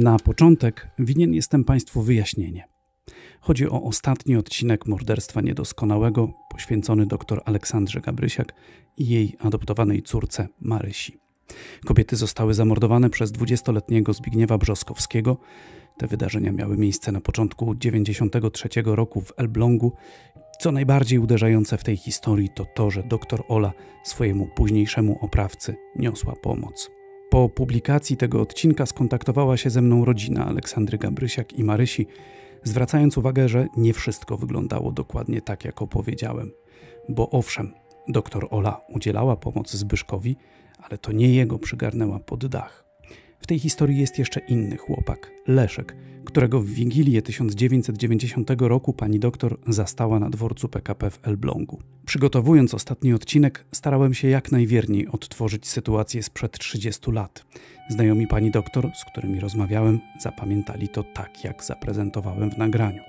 Na początek winien jestem Państwu wyjaśnienie. Chodzi o ostatni odcinek morderstwa niedoskonałego poświęcony dr Aleksandrze Gabrysiak i jej adoptowanej córce Marysi. Kobiety zostały zamordowane przez 20-letniego Zbigniewa Brzoskowskiego. Te wydarzenia miały miejsce na początku 93 roku w Elblągu. Co najbardziej uderzające w tej historii to to, że dr Ola swojemu późniejszemu oprawcy niosła pomoc. Po publikacji tego odcinka skontaktowała się ze mną rodzina Aleksandry Gabrysiak i Marysi, zwracając uwagę, że nie wszystko wyglądało dokładnie tak, jak opowiedziałem. Bo owszem, doktor Ola udzielała pomocy Zbyszkowi, ale to nie jego przygarnęła pod dach. W tej historii jest jeszcze inny chłopak, Leszek, którego w Wigilię 1990 roku pani doktor zastała na dworcu PKP w Elblągu. Przygotowując ostatni odcinek, starałem się jak najwierniej odtworzyć sytuację sprzed 30 lat. Znajomi pani doktor, z którymi rozmawiałem, zapamiętali to tak, jak zaprezentowałem w nagraniu.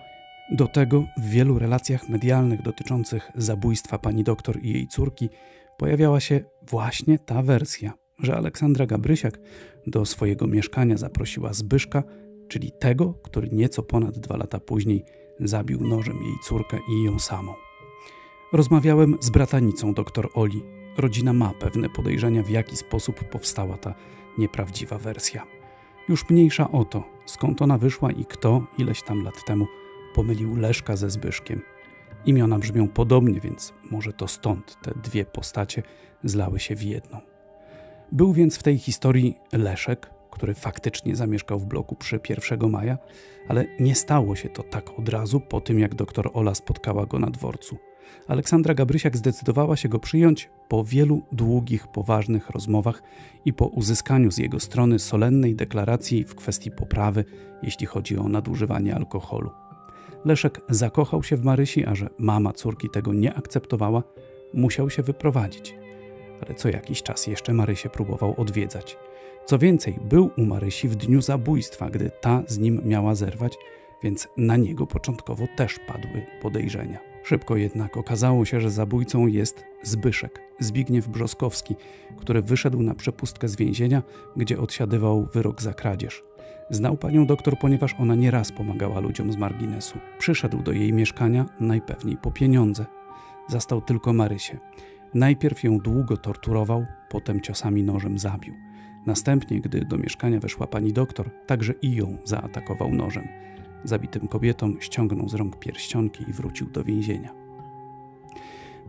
Do tego w wielu relacjach medialnych dotyczących zabójstwa pani doktor i jej córki pojawiała się właśnie ta wersja, że Aleksandra Gabrysiak do swojego mieszkania zaprosiła Zbyszka, czyli tego, który nieco ponad dwa lata później zabił nożem jej córkę i ją samą. Rozmawiałem z bratanicą dr Oli. Rodzina ma pewne podejrzenia, w jaki sposób powstała ta nieprawdziwa wersja. Już mniejsza o to, skąd ona wyszła i kto ileś tam lat temu pomylił Leszka ze Zbyszkiem. Imiona brzmią podobnie, więc może to stąd te dwie postacie zlały się w jedną. Był więc w tej historii Leszek, który faktycznie zamieszkał w bloku przy 1 maja, ale nie stało się to tak od razu po tym, jak doktor Ola spotkała go na dworcu. Aleksandra Gabrysiak zdecydowała się go przyjąć po wielu długich, poważnych rozmowach i po uzyskaniu z jego strony solennej deklaracji w kwestii poprawy, jeśli chodzi o nadużywanie alkoholu. Leszek zakochał się w Marysi, a że mama córki tego nie akceptowała, musiał się wyprowadzić. Ale co jakiś czas jeszcze Marysię próbował odwiedzać. Co więcej, był u Marysi w dniu zabójstwa, gdy ta z nim miała zerwać, więc na niego początkowo też padły podejrzenia. Szybko jednak okazało się, że zabójcą jest Zbyszek, Zbigniew Brzoskowski, który wyszedł na przepustkę z więzienia, gdzie odsiadywał wyrok za kradzież. Znał panią doktor, ponieważ ona nieraz pomagała ludziom z marginesu. Przyszedł do jej mieszkania najpewniej po pieniądze. Zastał tylko Marysię. Najpierw ją długo torturował, potem ciosami nożem zabił. Następnie, gdy do mieszkania weszła pani doktor, także i ją zaatakował nożem. Zabitym kobietom ściągnął z rąk pierścionki i wrócił do więzienia.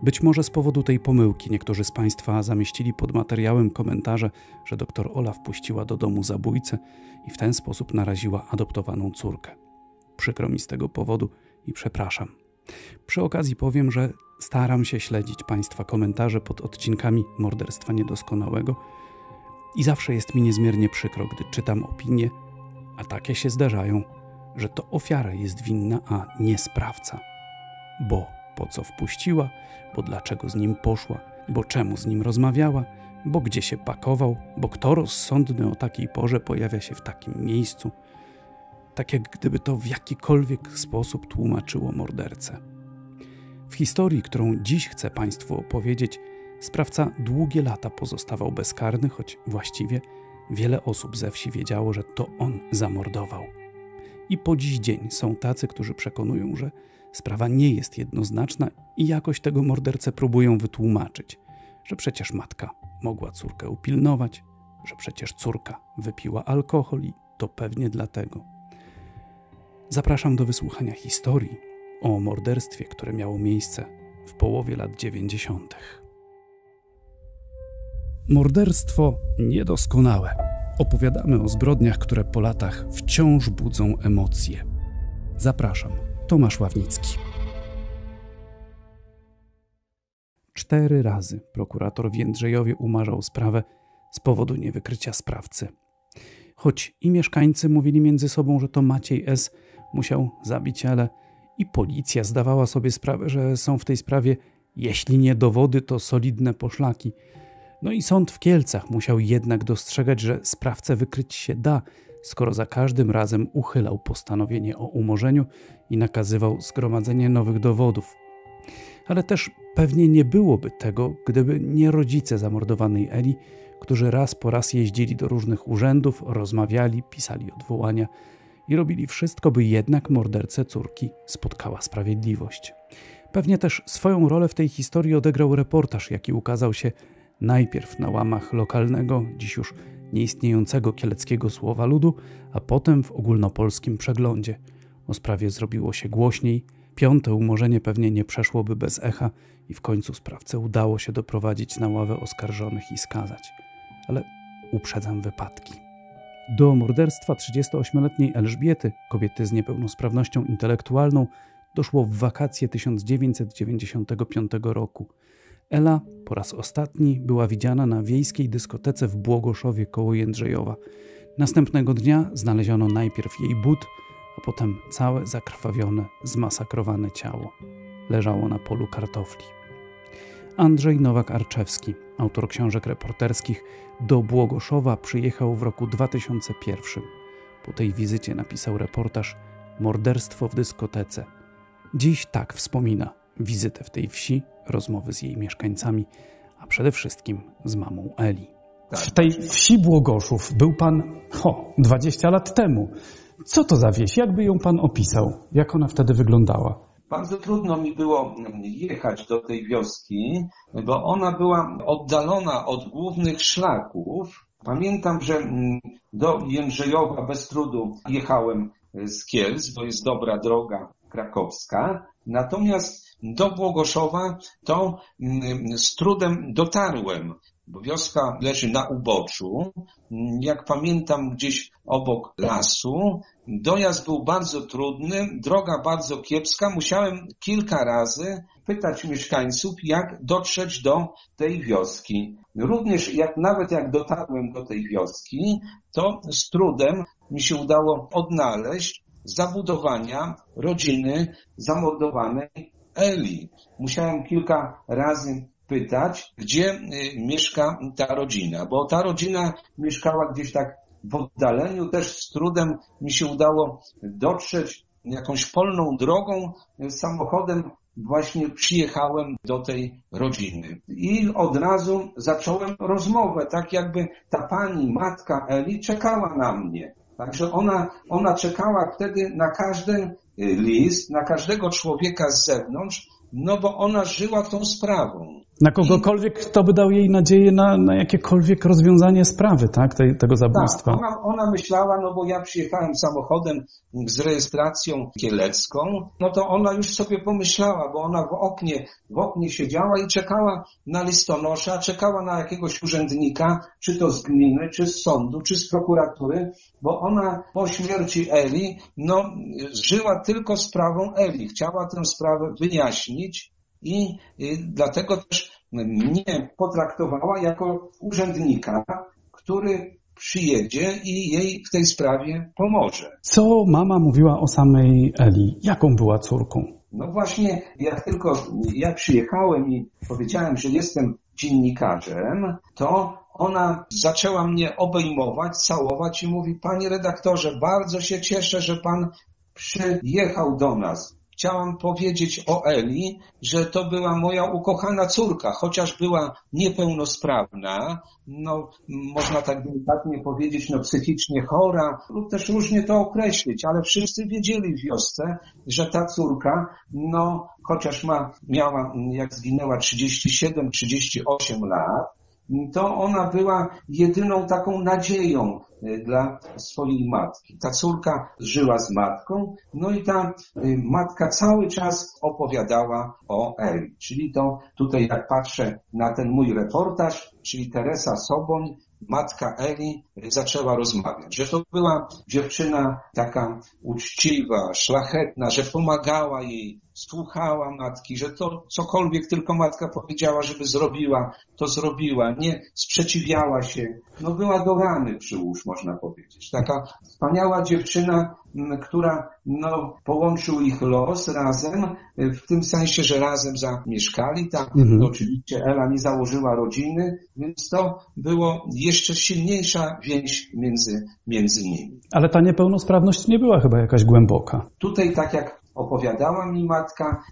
Być może z powodu tej pomyłki niektórzy z Państwa zamieścili pod materiałem komentarze, że doktor Ola wpuściła do domu zabójcę i w ten sposób naraziła adoptowaną córkę. Przykro mi z tego powodu i przepraszam. Przy okazji powiem, że staram się śledzić Państwa komentarze pod odcinkami Morderstwa Niedoskonałego i zawsze jest mi niezmiernie przykro, gdy czytam opinie, a takie się zdarzają, że to ofiara jest winna, a nie sprawca. Bo po co wpuściła, bo dlaczego z nim poszła, bo czemu z nim rozmawiała, bo gdzie się pakował, bo kto rozsądny o takiej porze pojawia się w takim miejscu. Tak jak gdyby to w jakikolwiek sposób tłumaczyło mordercę. W historii, którą dziś chcę Państwu opowiedzieć, sprawca długie lata pozostawał bezkarny, choć właściwie wiele osób ze wsi wiedziało, że to on zamordował. I po dziś dzień są tacy, którzy przekonują, że sprawa nie jest jednoznaczna i jakoś tego mordercę próbują wytłumaczyć, że przecież matka mogła córkę upilnować, że przecież córka wypiła alkohol i to pewnie dlatego. Zapraszam do wysłuchania historii o morderstwie, które miało miejsce w połowie lat 90. Morderstwo niedoskonałe. Opowiadamy o zbrodniach, które po latach wciąż budzą emocje. Zapraszam, Tomasz Ławnicki. Cztery razy prokurator w Jędrzejowie umarzał sprawę z powodu niewykrycia sprawcy. Choć i mieszkańcy mówili między sobą, że to Maciej S. musiał zabić, ale i policja zdawała sobie sprawę, że są w tej sprawie, jeśli nie dowody, to solidne poszlaki – no i sąd w Kielcach musiał jednak dostrzegać, że sprawcę wykryć się da, skoro za każdym razem uchylał postanowienie o umorzeniu i nakazywał zgromadzenie nowych dowodów. Ale też pewnie nie byłoby tego, gdyby nie rodzice zamordowanej Eli, którzy raz po raz jeździli do różnych urzędów, rozmawiali, pisali odwołania i robili wszystko, by jednak mordercę córki spotkała sprawiedliwość. Pewnie też swoją rolę w tej historii odegrał reportaż, jaki ukazał się najpierw na łamach lokalnego, dziś już nieistniejącego kieleckiego słowa ludu, a potem w ogólnopolskim przeglądzie. O sprawie zrobiło się głośniej, piąte umorzenie pewnie nie przeszłoby bez echa i w końcu sprawcę udało się doprowadzić na ławę oskarżonych i skazać. Ale uprzedzam wypadki. Do morderstwa 38-letniej Elżbiety, kobiety z niepełnosprawnością intelektualną, doszło w wakacje 1995 roku. Ela po raz ostatni była widziana na wiejskiej dyskotece w Błogoszowie koło Jędrzejowa. Następnego dnia znaleziono najpierw jej but, a potem całe zakrwawione, zmasakrowane ciało. Leżało na polu kartofli. Andrzej Nowak-Arczewski, autor książek reporterskich, do Błogoszowa przyjechał w roku 2001. Po tej wizycie napisał reportaż Morderstwo w dyskotece. Dziś tak wspomina wizytę w tej wsi, rozmowy z jej mieszkańcami, a przede wszystkim z mamą Eli. W tej wsi Błogoszów był pan ho, 20 lat temu. Co to za wieś? Jakby ją pan opisał? Jak ona wtedy wyglądała? Bardzo trudno mi było jechać do tej wioski, bo ona była oddalona od głównych szlaków. Pamiętam, że do Jędrzejowa bez trudu jechałem z Kielc, bo jest dobra droga krakowska. Natomiast do Błogoszowa to z trudem dotarłem bo wioska leży na uboczu, jak pamiętam gdzieś obok lasu. Dojazd był bardzo trudny, droga bardzo kiepska. Musiałem kilka razy pytać mieszkańców, jak dotrzeć do tej wioski. Również jak nawet jak dotarłem do tej wioski, to z trudem mi się udało odnaleźć zabudowania rodziny zamordowanej Eli. Musiałem kilka razy pytać, gdzie y, mieszka ta rodzina, bo ta rodzina mieszkała gdzieś tak w oddaleniu, też z trudem mi się udało dotrzeć jakąś polną drogą, y, samochodem właśnie przyjechałem do tej rodziny. I od razu zacząłem rozmowę, tak jakby ta pani, matka Eli czekała na mnie. Także ona, ona czekała wtedy na każdy y, list, na każdego człowieka z zewnątrz, no bo ona żyła tą sprawą. Na kogokolwiek, kto by dał jej nadzieję na, na jakiekolwiek rozwiązanie sprawy, tak, Tej, tego zabójstwa. Tak, ona, ona myślała, no bo ja przyjechałem samochodem z rejestracją kielecką, no to ona już sobie pomyślała, bo ona w oknie, w oknie siedziała i czekała na listonosza, czekała na jakiegoś urzędnika, czy to z gminy, czy z sądu, czy z prokuratury, bo ona po śmierci Eli, no, żyła tylko sprawą Eli. Chciała tę sprawę wyjaśnić i dlatego też mnie potraktowała jako urzędnika, który przyjedzie i jej w tej sprawie pomoże. Co mama mówiła o samej Eli? Jaką była córką? No właśnie, jak tylko ja przyjechałem i powiedziałem, że jestem dziennikarzem, to ona zaczęła mnie obejmować, całować i mówi, panie redaktorze, bardzo się cieszę, że pan przyjechał do nas chciałam powiedzieć o Eli, że to była moja ukochana córka, chociaż była niepełnosprawna, no można tak delikatnie powiedzieć, no psychicznie chora, lub też różnie to określić, ale wszyscy wiedzieli w wiosce, że ta córka, no chociaż ma, miała, jak zginęła 37-38 lat, to ona była jedyną taką nadzieją dla swojej matki. Ta córka żyła z matką, no i ta e, matka cały czas opowiadała o Eli. Czyli to tutaj jak patrzę na ten mój reportaż, czyli Teresa Soboń, matka Eli zaczęła rozmawiać, że to była dziewczyna taka uczciwa, szlachetna, że pomagała jej, słuchała matki, że to cokolwiek tylko matka powiedziała, żeby zrobiła, to zrobiła, nie sprzeciwiała się. No była do rany przyłóż, można powiedzieć. Taka wspaniała dziewczyna, która no, połączył ich los razem, w tym sensie, że razem zamieszkali. Tak, mhm. oczywiście Ela nie założyła rodziny, więc to było jeszcze silniejsza więź między, między nimi. Ale ta niepełnosprawność nie była chyba jakaś głęboka. Tutaj, tak jak opowiadała mi matka,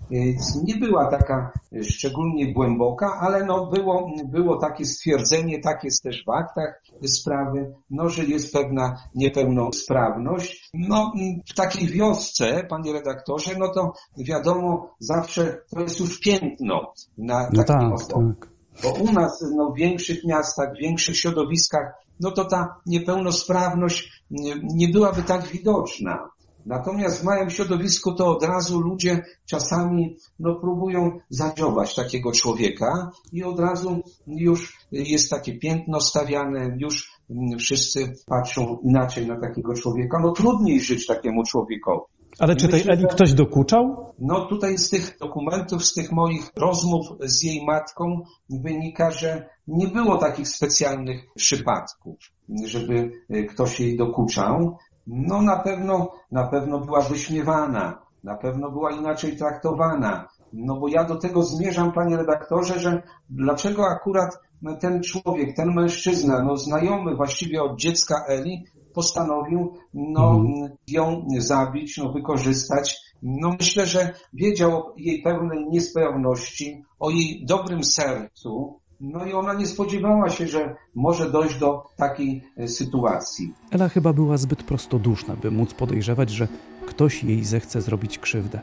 nie była taka szczególnie głęboka, ale no było, było takie stwierdzenie, tak jest też w aktach sprawy, no, że jest pewna niepełnosprawność. No, w takiej wiosce, panie redaktorze, no to wiadomo, zawsze to jest już piętno na no takim tak, tak. Bo u nas no, w większych miastach, w większych środowiskach, no to ta niepełnosprawność nie, nie byłaby tak widoczna. Natomiast w małym środowisku to od razu ludzie czasami no, próbują zadziobać takiego człowieka i od razu już jest takie piętno stawiane, już wszyscy patrzą inaczej na takiego człowieka. No trudniej żyć takiemu człowiekowi. Ale czy tej Eli ktoś dokuczał? No tutaj z tych dokumentów, z tych moich rozmów z jej matką wynika, że nie było takich specjalnych przypadków, żeby ktoś jej dokuczał. No na pewno, na pewno była wyśmiewana, na pewno była inaczej traktowana. No bo ja do tego zmierzam, panie redaktorze, że dlaczego akurat ten człowiek, ten mężczyzna, no znajomy właściwie od dziecka Eli, postanowił no, mhm. ją zabić, no, wykorzystać. No myślę, że wiedział o jej pełnej niespełności, o jej dobrym sercu, no i ona nie spodziewała się, że może dojść do takiej e, sytuacji. Ela chyba była zbyt prostoduszna, by móc podejrzewać, że ktoś jej zechce zrobić krzywdę.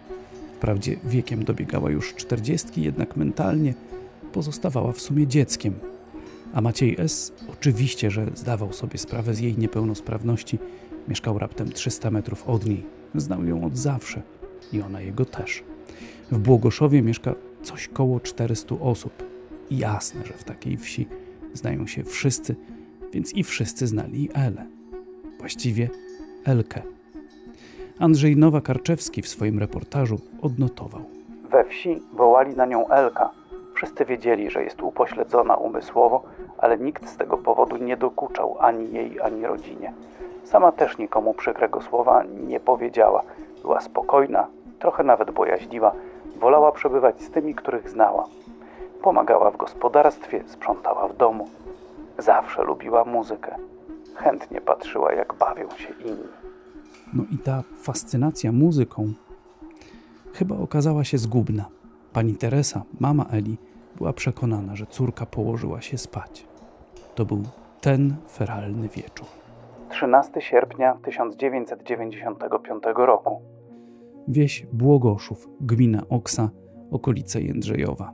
Wprawdzie wiekiem dobiegała już czterdziestki, jednak mentalnie pozostawała w sumie dzieckiem. A Maciej S. oczywiście, że zdawał sobie sprawę z jej niepełnosprawności. Mieszkał raptem 300 metrów od niej. Znał ją od zawsze i ona jego też. W Błogoszowie mieszka coś koło 400 osób. Jasne, że w takiej wsi znają się wszyscy, więc i wszyscy znali Elę. Właściwie Elkę. Andrzej Nowa-Karczewski w swoim reportażu odnotował. We wsi wołali na nią Elka. Wszyscy wiedzieli, że jest upośledzona umysłowo, ale nikt z tego powodu nie dokuczał ani jej, ani rodzinie. Sama też nikomu przykrego słowa nie powiedziała. Była spokojna, trochę nawet bojaźliwa, wolała przebywać z tymi, których znała. Pomagała w gospodarstwie, sprzątała w domu. Zawsze lubiła muzykę. Chętnie patrzyła, jak bawią się inni. No i ta fascynacja muzyką chyba okazała się zgubna. Pani Teresa, mama Eli, była przekonana, że córka położyła się spać. To był ten feralny wieczór. 13 sierpnia 1995 roku. Wieś Błogoszów, gmina Oksa, okolice Jędrzejowa.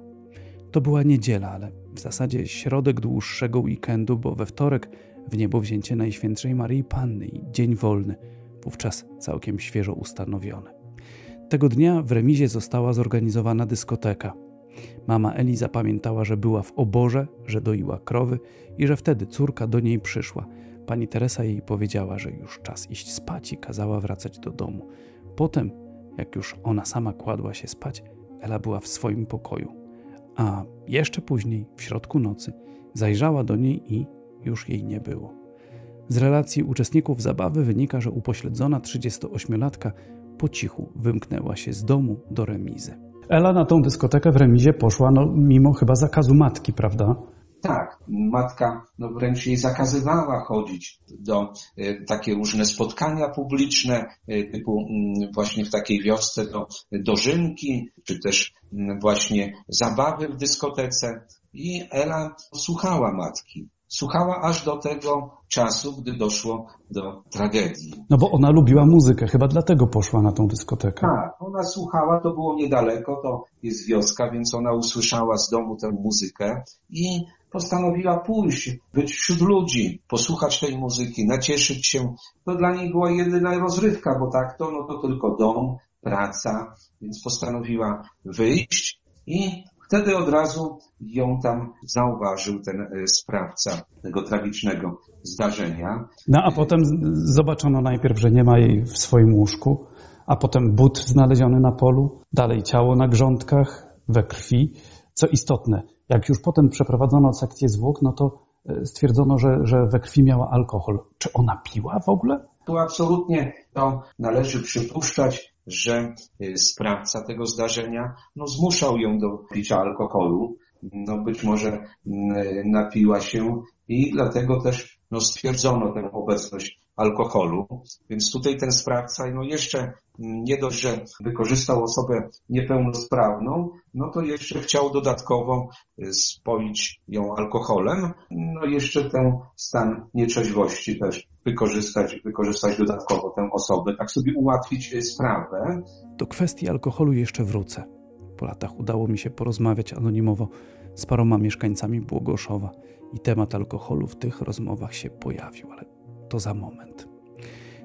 To była niedziela, ale w zasadzie środek dłuższego weekendu, bo we wtorek w niebo wzięcie Najświętszej Maryi Panny i dzień wolny, wówczas całkiem świeżo ustanowiony. Tego dnia w remizie została zorganizowana dyskoteka. Mama Eli zapamiętała, że była w oborze, że doiła krowy i że wtedy córka do niej przyszła. Pani Teresa jej powiedziała, że już czas iść spać i kazała wracać do domu. Potem, jak już ona sama kładła się spać, Ela była w swoim pokoju. A jeszcze później, w środku nocy, zajrzała do niej i już jej nie było. Z relacji uczestników zabawy wynika, że upośledzona 38-latka po cichu wymknęła się z domu do remizy. Ela na tą dyskotekę w remizie poszła, no mimo chyba zakazu matki, prawda? Tak, matka no wręcz jej zakazywała chodzić do y, takie różne spotkania publiczne, y, typu y, właśnie w takiej wiosce do dożynki, czy też właśnie zabawy w dyskotece. I Ela słuchała matki słuchała aż do tego czasu, gdy doszło do tragedii. No bo ona lubiła muzykę, chyba dlatego poszła na tą dyskotekę. Tak, ona słuchała, to było niedaleko, to jest wioska, więc ona usłyszała z domu tę muzykę i postanowiła pójść, być wśród ludzi, posłuchać tej muzyki, nacieszyć się. To dla niej była jedyna rozrywka, bo tak to, no to tylko dom, praca, więc postanowiła wyjść i Wtedy od razu ją tam zauważył ten e, sprawca tego tragicznego zdarzenia. No a potem zobaczono najpierw, że nie ma jej w swoim łóżku, a potem but znaleziony na polu, dalej ciało na grządkach, we krwi. Co istotne, jak już potem przeprowadzono sekcję zwłok, no to e, stwierdzono, że, że we krwi miała alkohol. Czy ona piła w ogóle? Tu absolutnie to należy przypuszczać że y, sprawca tego zdarzenia no, zmuszał ją do picia alkoholu. No, być może napiła się i dlatego też no, stwierdzono tę obecność alkoholu. Więc tutaj ten sprawca no jeszcze nie dość, że wykorzystał osobę niepełnosprawną, no to jeszcze chciał dodatkowo spoić ją alkoholem, no jeszcze ten stan nieczeźwości też wykorzystać, wykorzystać dodatkowo tę osobę, tak sobie ułatwić sprawę. Do kwestii alkoholu jeszcze wrócę. Po latach udało mi się porozmawiać anonimowo z paroma mieszkańcami Błogoszowa i temat alkoholu w tych rozmowach się pojawił, ale to za moment.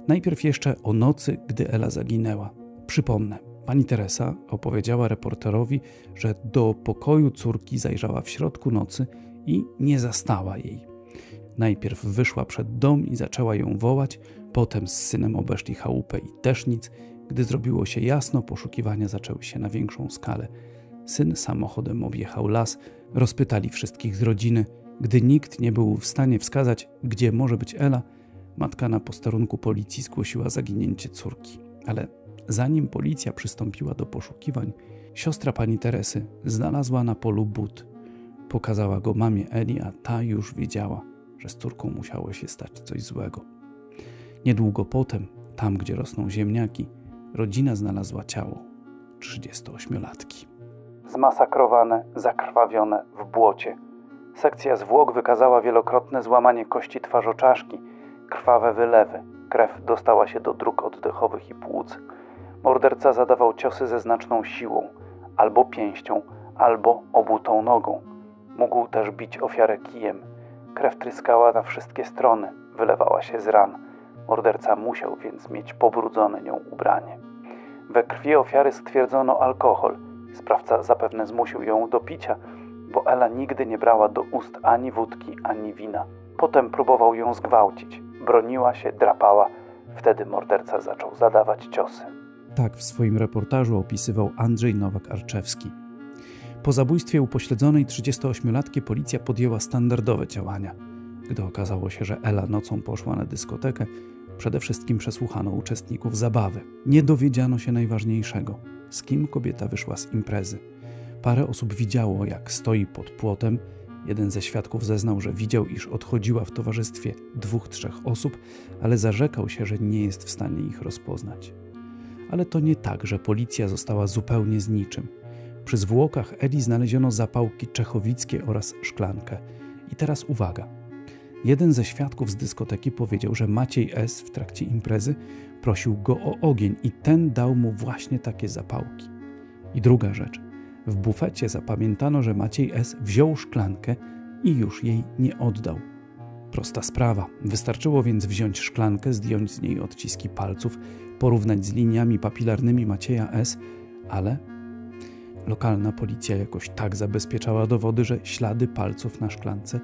Najpierw jeszcze o nocy, gdy Ela zaginęła. Przypomnę, pani Teresa opowiedziała reporterowi, że do pokoju córki zajrzała w środku nocy i nie zastała jej. Najpierw wyszła przed dom i zaczęła ją wołać, potem z synem obeszli chałupę i też nic. Gdy zrobiło się jasno, poszukiwania zaczęły się na większą skalę. Syn samochodem objechał las, rozpytali wszystkich z rodziny. Gdy nikt nie był w stanie wskazać, gdzie może być Ela, matka na posterunku policji zgłosiła zaginięcie córki. Ale zanim policja przystąpiła do poszukiwań, siostra pani Teresy znalazła na polu but. Pokazała go mamie Eli, a ta już wiedziała, że z córką musiało się stać coś złego. Niedługo potem, tam gdzie rosną ziemniaki, rodzina znalazła ciało 38-latki. Zmasakrowane, zakrwawione w błocie. Sekcja zwłok wykazała wielokrotne złamanie kości twarzoczaszki, krwawe wylewy. Krew dostała się do dróg oddechowych i płuc. Morderca zadawał ciosy ze znaczną siłą, albo pięścią, albo obutą nogą. Mógł też bić ofiarę kijem. Krew tryskała na wszystkie strony, wylewała się z ran. Morderca musiał więc mieć pobrudzone nią ubranie. We krwi ofiary stwierdzono alkohol. Sprawca zapewne zmusił ją do picia, bo Ela nigdy nie brała do ust ani wódki, ani wina. Potem próbował ją zgwałcić. Broniła się, drapała. Wtedy morderca zaczął zadawać ciosy. Tak w swoim reportażu opisywał Andrzej Nowak-Arczewski. Po zabójstwie upośledzonej 38-latki policja podjęła standardowe działania. Gdy okazało się, że Ela nocą poszła na dyskotekę, przede wszystkim przesłuchano uczestników zabawy. Nie dowiedziano się najważniejszego, z kim kobieta wyszła z imprezy. Parę osób widziało, jak stoi pod płotem. Jeden ze świadków zeznał, że widział, iż odchodziła w towarzystwie dwóch, trzech osób, ale zarzekał się, że nie jest w stanie ich rozpoznać. Ale to nie tak, że policja została zupełnie z niczym. Przy zwłokach Edi znaleziono zapałki czechowickie oraz szklankę. I teraz uwaga. Jeden ze świadków z dyskoteki powiedział, że Maciej S. w trakcie imprezy prosił go o ogień i ten dał mu właśnie takie zapałki. I druga rzecz. W bufecie zapamiętano, że Maciej S. wziął szklankę i już jej nie oddał. Prosta sprawa. Wystarczyło więc wziąć szklankę, zdjąć z niej odciski palców, porównać z liniami papilarnymi Macieja S., ale lokalna policja jakoś tak zabezpieczała dowody, że ślady palców na szklance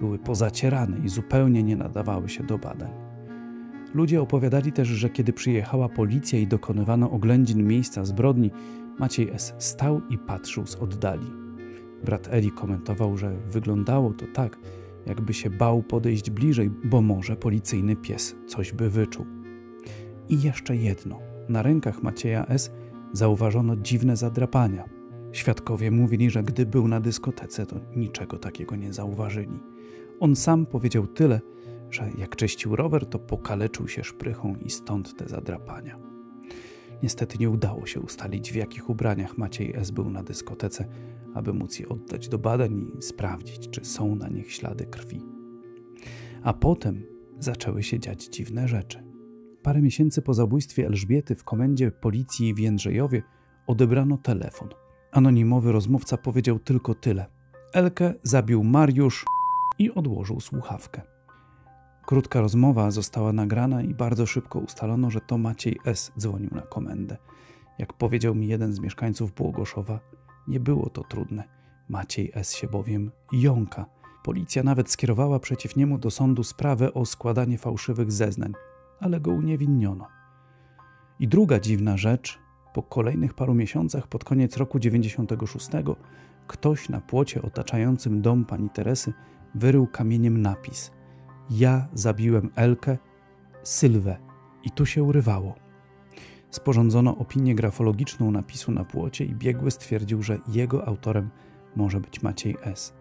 były pozacierane i zupełnie nie nadawały się do badań. Ludzie opowiadali też, że kiedy przyjechała policja i dokonywano oględzin miejsca zbrodni, Maciej S. stał i patrzył z oddali. Brat Eli komentował, że wyglądało to tak, jakby się bał podejść bliżej, bo może policyjny pies coś by wyczuł. I jeszcze jedno. Na rękach Macieja S. zauważono dziwne zadrapania. Świadkowie mówili, że gdy był na dyskotece, to niczego takiego nie zauważyli. On sam powiedział tyle, że jak czyścił rower, to pokaleczył się szprychą i stąd te zadrapania. Niestety nie udało się ustalić, w jakich ubraniach Maciej S. był na dyskotece, aby móc je oddać do badań i sprawdzić, czy są na nich ślady krwi. A potem zaczęły się dziać dziwne rzeczy. Parę miesięcy po zabójstwie Elżbiety w komendzie policji w Jędrzejowie odebrano telefon. Anonimowy rozmówca powiedział tylko tyle. Elkę zabił Mariusz i odłożył słuchawkę. Krótka rozmowa została nagrana i bardzo szybko ustalono, że to Maciej S. dzwonił na komendę. Jak powiedział mi jeden z mieszkańców Błogoszowa, nie było to trudne. Maciej S. się bowiem jąka. Policja nawet skierowała przeciw niemu do sądu sprawę o składanie fałszywych zeznań, ale go uniewinniono. I druga dziwna rzecz, po kolejnych paru miesiącach, pod koniec roku 96, ktoś na płocie otaczającym dom pani Teresy wyrył kamieniem napis: Ja zabiłem Elkę, Sylwę. I tu się urywało. Sporządzono opinię grafologiczną napisu na płocie i biegły stwierdził, że jego autorem może być Maciej S.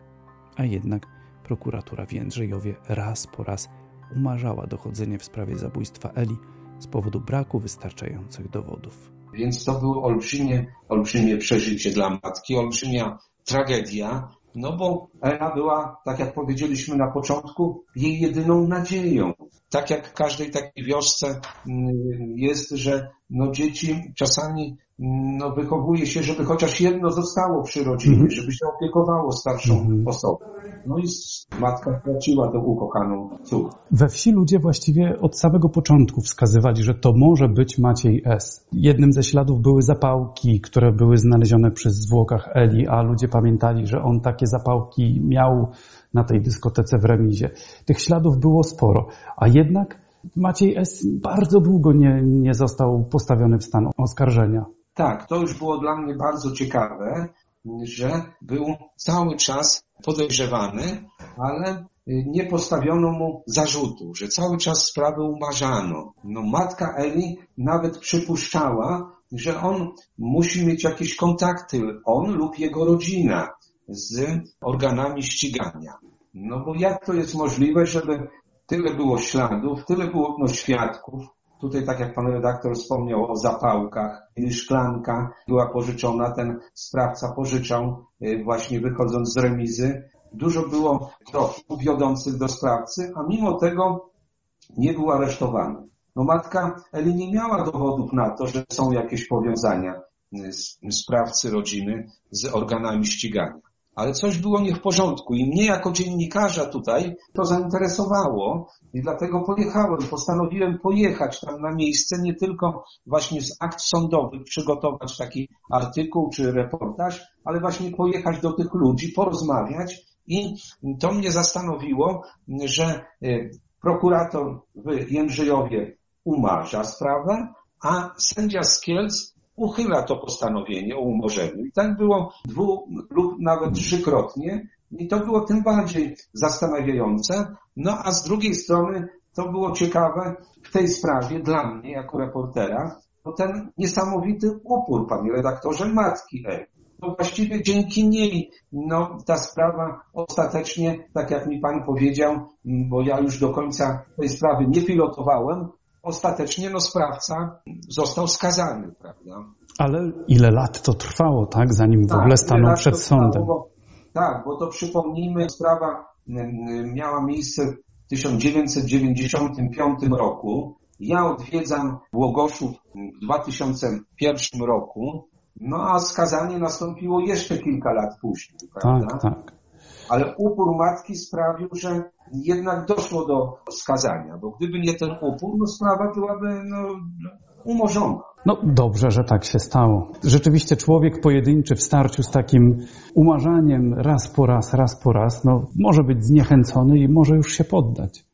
A jednak prokuratura w Jędrzejowie raz po raz umarzała dochodzenie w sprawie zabójstwa Eli z powodu braku wystarczających dowodów. Więc to było olbrzymie, olbrzymie przeżycie dla matki, olbrzymia tragedia, no bo Ela była, tak jak powiedzieliśmy na początku, jej jedyną nadzieją. Tak jak w każdej takiej wiosce mm, jest, że no dzieci czasami no wychowuje się, żeby chociaż jedno zostało przy rodzinie, mm -hmm. żeby się opiekowało starszą mm -hmm. osobą. No i matka straciła tę ukochaną córkę. We wsi ludzie właściwie od samego początku wskazywali, że to może być Maciej S. Jednym ze śladów były zapałki, które były znalezione przy zwłokach Eli, a ludzie pamiętali, że on takie zapałki miał na tej dyskotece w remizie. Tych śladów było sporo, a jednak Maciej S. bardzo długo nie, nie został postawiony w stan oskarżenia. Tak, to już było dla mnie bardzo ciekawe, że był cały czas podejrzewany, ale nie postawiono mu zarzutu, że cały czas sprawę umarzano. No, matka Eli nawet przypuszczała, że on musi mieć jakieś kontakty, on lub jego rodzina z organami ścigania. No bo jak to jest możliwe, żeby tyle było śladów, tyle było no, świadków, Tutaj, tak jak pan redaktor wspomniał o zapałkach, szklanka była pożyczona, ten sprawca pożyczał y, właśnie wychodząc z remizy. Dużo było kroków wiodących do sprawcy, a mimo tego nie był aresztowany. No matka Eli nie miała dowodów na to, że są jakieś powiązania y, sprawcy rodziny z organami ścigania ale coś było nie w porządku i mnie jako dziennikarza tutaj to zainteresowało i dlatego pojechałem, postanowiłem pojechać tam na miejsce, nie tylko właśnie z akt sądowych przygotować taki artykuł czy reportaż, ale właśnie pojechać do tych ludzi, porozmawiać i to mnie zastanowiło, że y, prokurator w Jędrzejowie umarza sprawę, a sędzia z Kielc uchyla to postanowienie o umorzeniu. I tak było dwu lub nawet trzykrotnie i to było tym bardziej zastanawiające. No a z drugiej strony to było ciekawe w tej sprawie dla mnie jako reportera, to ten niesamowity upór, panie redaktorze, matki Ewy. No właściwie dzięki niej, no ta sprawa ostatecznie, tak jak mi pan powiedział, bo ja już do końca tej sprawy nie pilotowałem, ostatecznie no, sprawca został skazany, prawda? Ale ile lat to trwało, tak, zanim tak, w ogóle stanął przed sądem? Bo, tak, bo to przypomnijmy, sprawa miała miejsce w 1995 roku. Ja odwiedzam Łogoszów w 2001 roku, no a skazanie nastąpiło jeszcze kilka lat później, prawda? Tak, tak. Ale upór matki sprawił, że jednak doszło do skazania, bo gdyby nie ten upór, no sprawa byłaby no, umorzona. No dobrze, że tak się stało. Rzeczywiście człowiek pojedynczy w starciu z takim umarzaniem raz po raz, raz po raz, no może być zniechęcony i może już się poddać.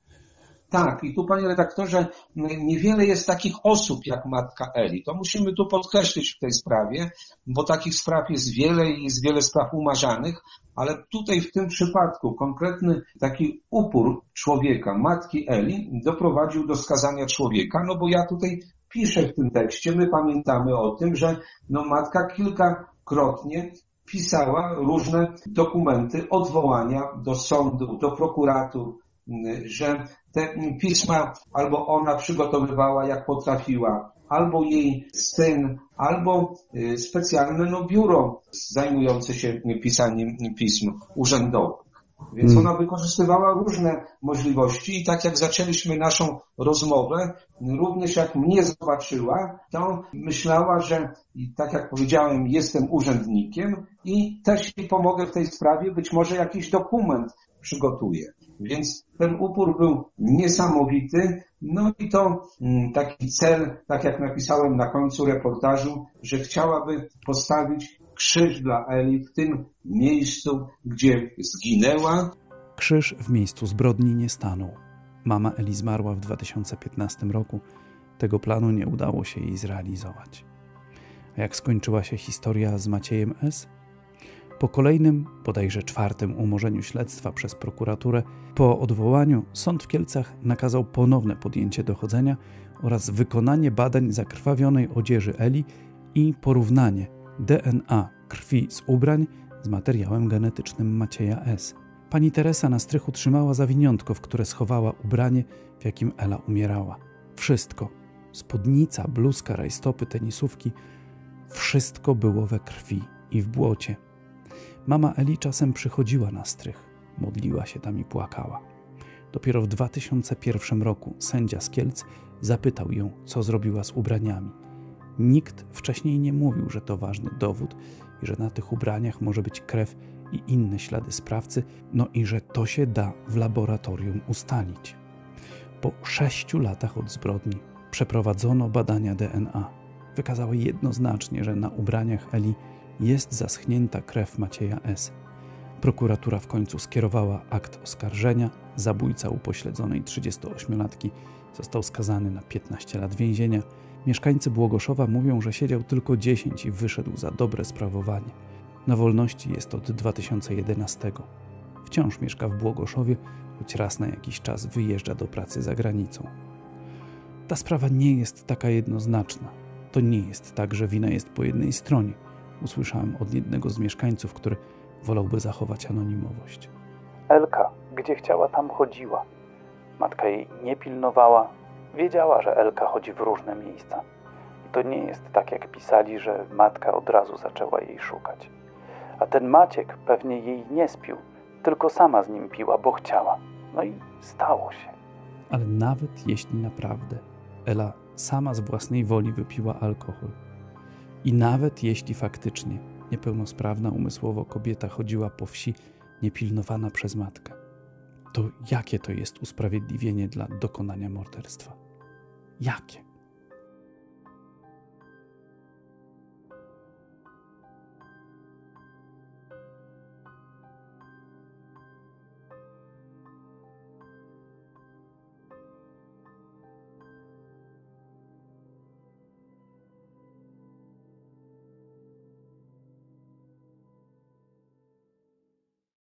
Tak, i tu panie redaktorze, niewiele jest takich osób jak matka Eli. To musimy tu podkreślić w tej sprawie, bo takich spraw jest wiele i jest wiele spraw umarzanych, ale tutaj w tym przypadku konkretny taki upór człowieka, matki Eli, doprowadził do skazania człowieka, no bo ja tutaj piszę w tym tekście, my pamiętamy o tym, że no matka kilkakrotnie pisała różne dokumenty, odwołania do sądu, do prokuratur, że te pisma albo ona przygotowywała jak potrafiła, albo jej syn, albo y, specjalne no, biuro zajmujące się pisaniem pism urzędowych. Więc hmm. ona wykorzystywała różne możliwości i tak jak zaczęliśmy naszą rozmowę, również jak mnie zobaczyła, to myślała, że tak jak powiedziałem, jestem urzędnikiem i też jej pomogę w tej sprawie, być może jakiś dokument przygotuję. Więc ten upór był niesamowity. No i to mm, taki cel, tak jak napisałem na końcu reportażu, że chciałaby postawić krzyż dla Eli w tym miejscu, gdzie zginęła. Krzyż w miejscu zbrodni nie stanął. Mama Eli zmarła w 2015 roku. Tego planu nie udało się jej zrealizować. Jak skończyła się historia z Maciejem S., po kolejnym, bodajże czwartym umorzeniu śledztwa przez prokuraturę, po odwołaniu sąd w Kielcach nakazał ponowne podjęcie dochodzenia oraz wykonanie badań zakrwawionej odzieży Eli i porównanie DNA krwi z ubrań z materiałem genetycznym Macieja S. Pani Teresa na strychu trzymała zawiniątko, w które schowała ubranie, w jakim Ela umierała. Wszystko spódnica, bluzka, rajstopy, tenisówki wszystko było we krwi i w błocie. Mama Eli czasem przychodziła na strych, modliła się tam i płakała. Dopiero w 2001 roku sędzia z Kielc zapytał ją, co zrobiła z ubraniami. Nikt wcześniej nie mówił, że to ważny dowód i że na tych ubraniach może być krew i inne ślady sprawcy, no i że to się da w laboratorium ustalić. Po sześciu latach od zbrodni przeprowadzono badania DNA. Wykazały jednoznacznie, że na ubraniach Eli jest zaschnięta krew Macieja S. Prokuratura w końcu skierowała akt oskarżenia. Zabójca upośledzonej 38-latki został skazany na 15 lat więzienia. Mieszkańcy Błogoszowa mówią, że siedział tylko 10 i wyszedł za dobre sprawowanie. Na wolności jest od 2011. Wciąż mieszka w Błogoszowie, choć raz na jakiś czas wyjeżdża do pracy za granicą. Ta sprawa nie jest taka jednoznaczna. To nie jest tak, że wina jest po jednej stronie. Usłyszałem od jednego z mieszkańców, który wolałby zachować anonimowość. Elka, gdzie chciała, tam chodziła. Matka jej nie pilnowała. Wiedziała, że Elka chodzi w różne miejsca. I to nie jest tak, jak pisali, że matka od razu zaczęła jej szukać. A ten Maciek pewnie jej nie spił, tylko sama z nim piła, bo chciała. No i stało się. Ale nawet jeśli naprawdę Ela sama z własnej woli wypiła alkohol. I nawet jeśli faktycznie niepełnosprawna umysłowo kobieta chodziła po wsi niepilnowana przez matkę, to jakie to jest usprawiedliwienie dla dokonania morderstwa? Jakie?